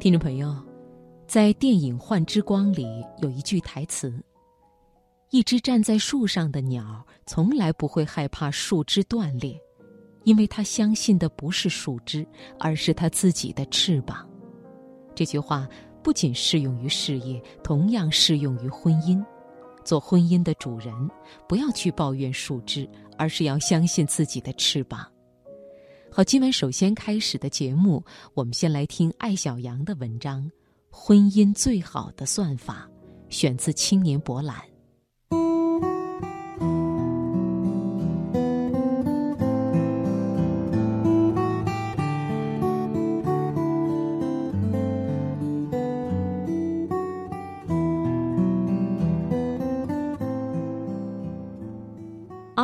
听众朋友，在电影《幻之光》里有一句台词：“一只站在树上的鸟，从来不会害怕树枝断裂，因为它相信的不是树枝，而是它自己的翅膀。”这句话不仅适用于事业，同样适用于婚姻。做婚姻的主人，不要去抱怨树枝，而是要相信自己的翅膀。好，今晚首先开始的节目，我们先来听艾小阳的文章《婚姻最好的算法》，选自《青年博览》。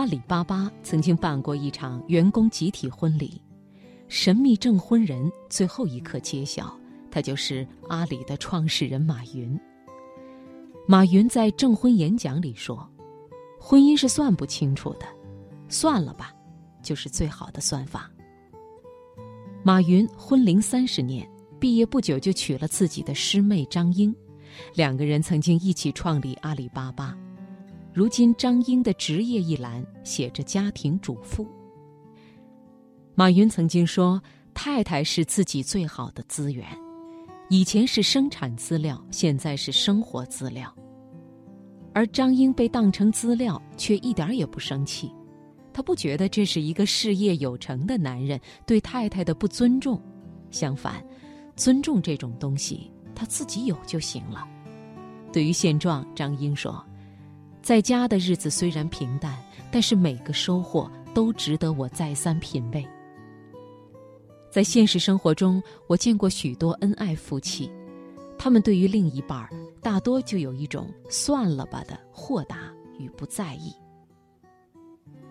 阿里巴巴曾经办过一场员工集体婚礼，神秘证婚人最后一刻揭晓，他就是阿里的创始人马云。马云在证婚演讲里说：“婚姻是算不清楚的，算了吧，就是最好的算法。”马云婚龄三十年，毕业不久就娶了自己的师妹张英，两个人曾经一起创立阿里巴巴。如今，张英的职业一栏写着“家庭主妇”。马云曾经说：“太太是自己最好的资源，以前是生产资料，现在是生活资料。”而张英被当成资料，却一点也不生气，他不觉得这是一个事业有成的男人对太太的不尊重，相反，尊重这种东西，他自己有就行了。对于现状，张英说。在家的日子虽然平淡，但是每个收获都值得我再三品味。在现实生活中，我见过许多恩爱夫妻，他们对于另一半大多就有一种“算了吧”的豁达与不在意。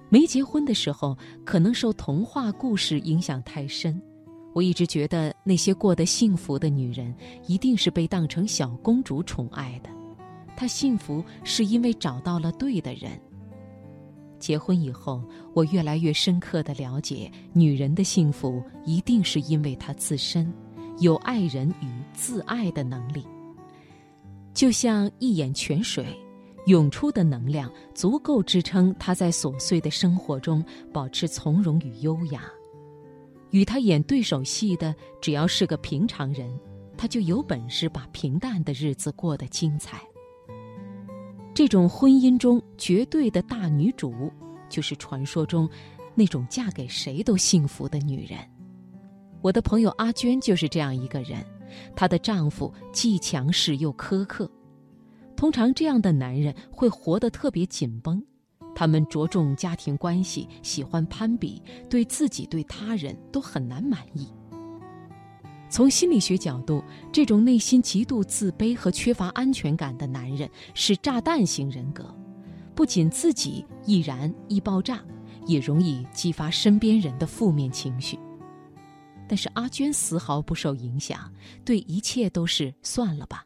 没结婚的时候，可能受童话故事影响太深，我一直觉得那些过得幸福的女人，一定是被当成小公主宠爱的。她幸福是因为找到了对的人。结婚以后，我越来越深刻的了解，女人的幸福一定是因为她自身有爱人与自爱的能力。就像一眼泉水，涌出的能量足够支撑她在琐碎的生活中保持从容与优雅。与她演对手戏的，只要是个平常人，她就有本事把平淡的日子过得精彩。这种婚姻中绝对的大女主，就是传说中那种嫁给谁都幸福的女人。我的朋友阿娟就是这样一个人，她的丈夫既强势又苛刻。通常这样的男人会活得特别紧绷，他们着重家庭关系，喜欢攀比，对自己对他人都很难满意。从心理学角度，这种内心极度自卑和缺乏安全感的男人是炸弹型人格，不仅自己易燃易爆炸，也容易激发身边人的负面情绪。但是阿娟丝毫不受影响，对一切都是算了吧。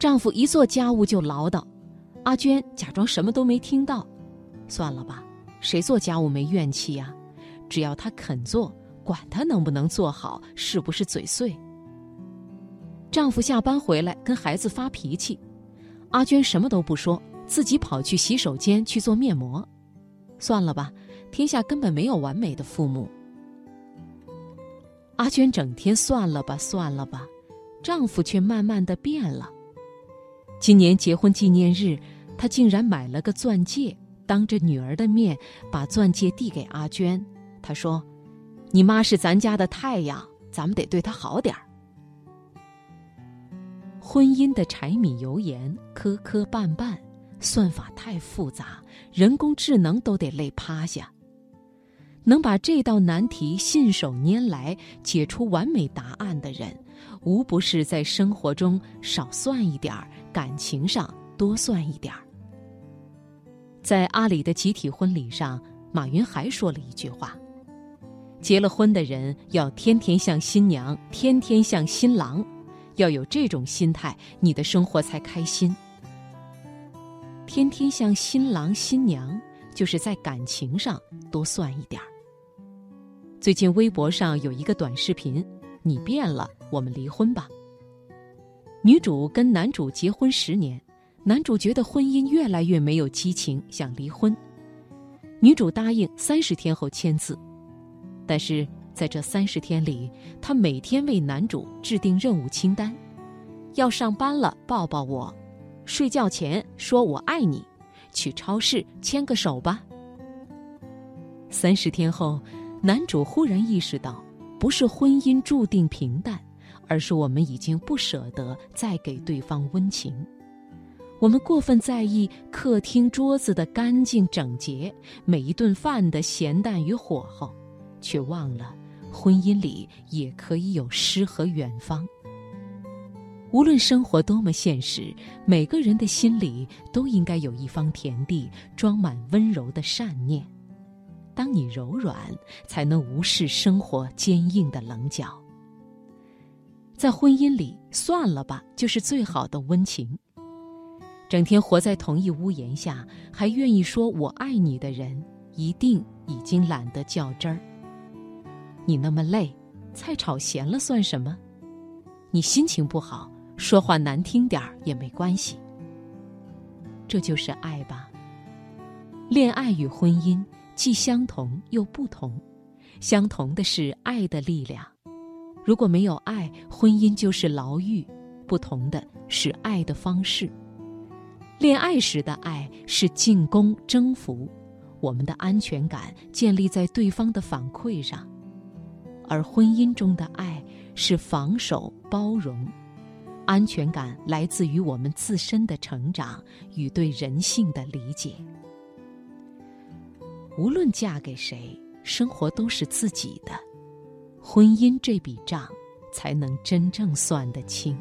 丈夫一做家务就唠叨，阿娟假装什么都没听到，算了吧，谁做家务没怨气呀？只要他肯做。管他能不能做好，是不是嘴碎。丈夫下班回来跟孩子发脾气，阿娟什么都不说，自己跑去洗手间去做面膜。算了吧，天下根本没有完美的父母。阿娟整天算了吧，算了吧，丈夫却慢慢的变了。今年结婚纪念日，他竟然买了个钻戒，当着女儿的面把钻戒递给阿娟，他说。你妈是咱家的太阳，咱们得对她好点儿。婚姻的柴米油盐、磕磕绊绊，算法太复杂，人工智能都得累趴下。能把这道难题信手拈来解出完美答案的人，无不是在生活中少算一点儿，感情上多算一点儿。在阿里的集体婚礼上，马云还说了一句话。结了婚的人要天天像新娘，天天像新郎，要有这种心态，你的生活才开心。天天像新郎新娘，就是在感情上多算一点儿。最近微博上有一个短视频，你变了，我们离婚吧。”女主跟男主结婚十年，男主觉得婚姻越来越没有激情，想离婚。女主答应三十天后签字，但是在这三十天里，她每天为男主制定任务清单：要上班了抱抱我，睡觉前说我爱你，去超市牵个手吧。三十天后，男主忽然意识到，不是婚姻注定平淡，而是我们已经不舍得再给对方温情。我们过分在意客厅桌子的干净整洁，每一顿饭的咸淡与火候，却忘了婚姻里也可以有诗和远方。无论生活多么现实，每个人的心里都应该有一方田地，装满温柔的善念。当你柔软，才能无视生活坚硬的棱角。在婚姻里，算了吧，就是最好的温情。整天活在同一屋檐下，还愿意说我爱你的人，一定已经懒得较真儿。你那么累，菜炒咸了算什么？你心情不好，说话难听点儿也没关系。这就是爱吧。恋爱与婚姻。既相同又不同，相同的是爱的力量。如果没有爱，婚姻就是牢狱；不同的是爱的方式。恋爱时的爱是进攻、征服，我们的安全感建立在对方的反馈上；而婚姻中的爱是防守、包容，安全感来自于我们自身的成长与对人性的理解。无论嫁给谁，生活都是自己的，婚姻这笔账才能真正算得清。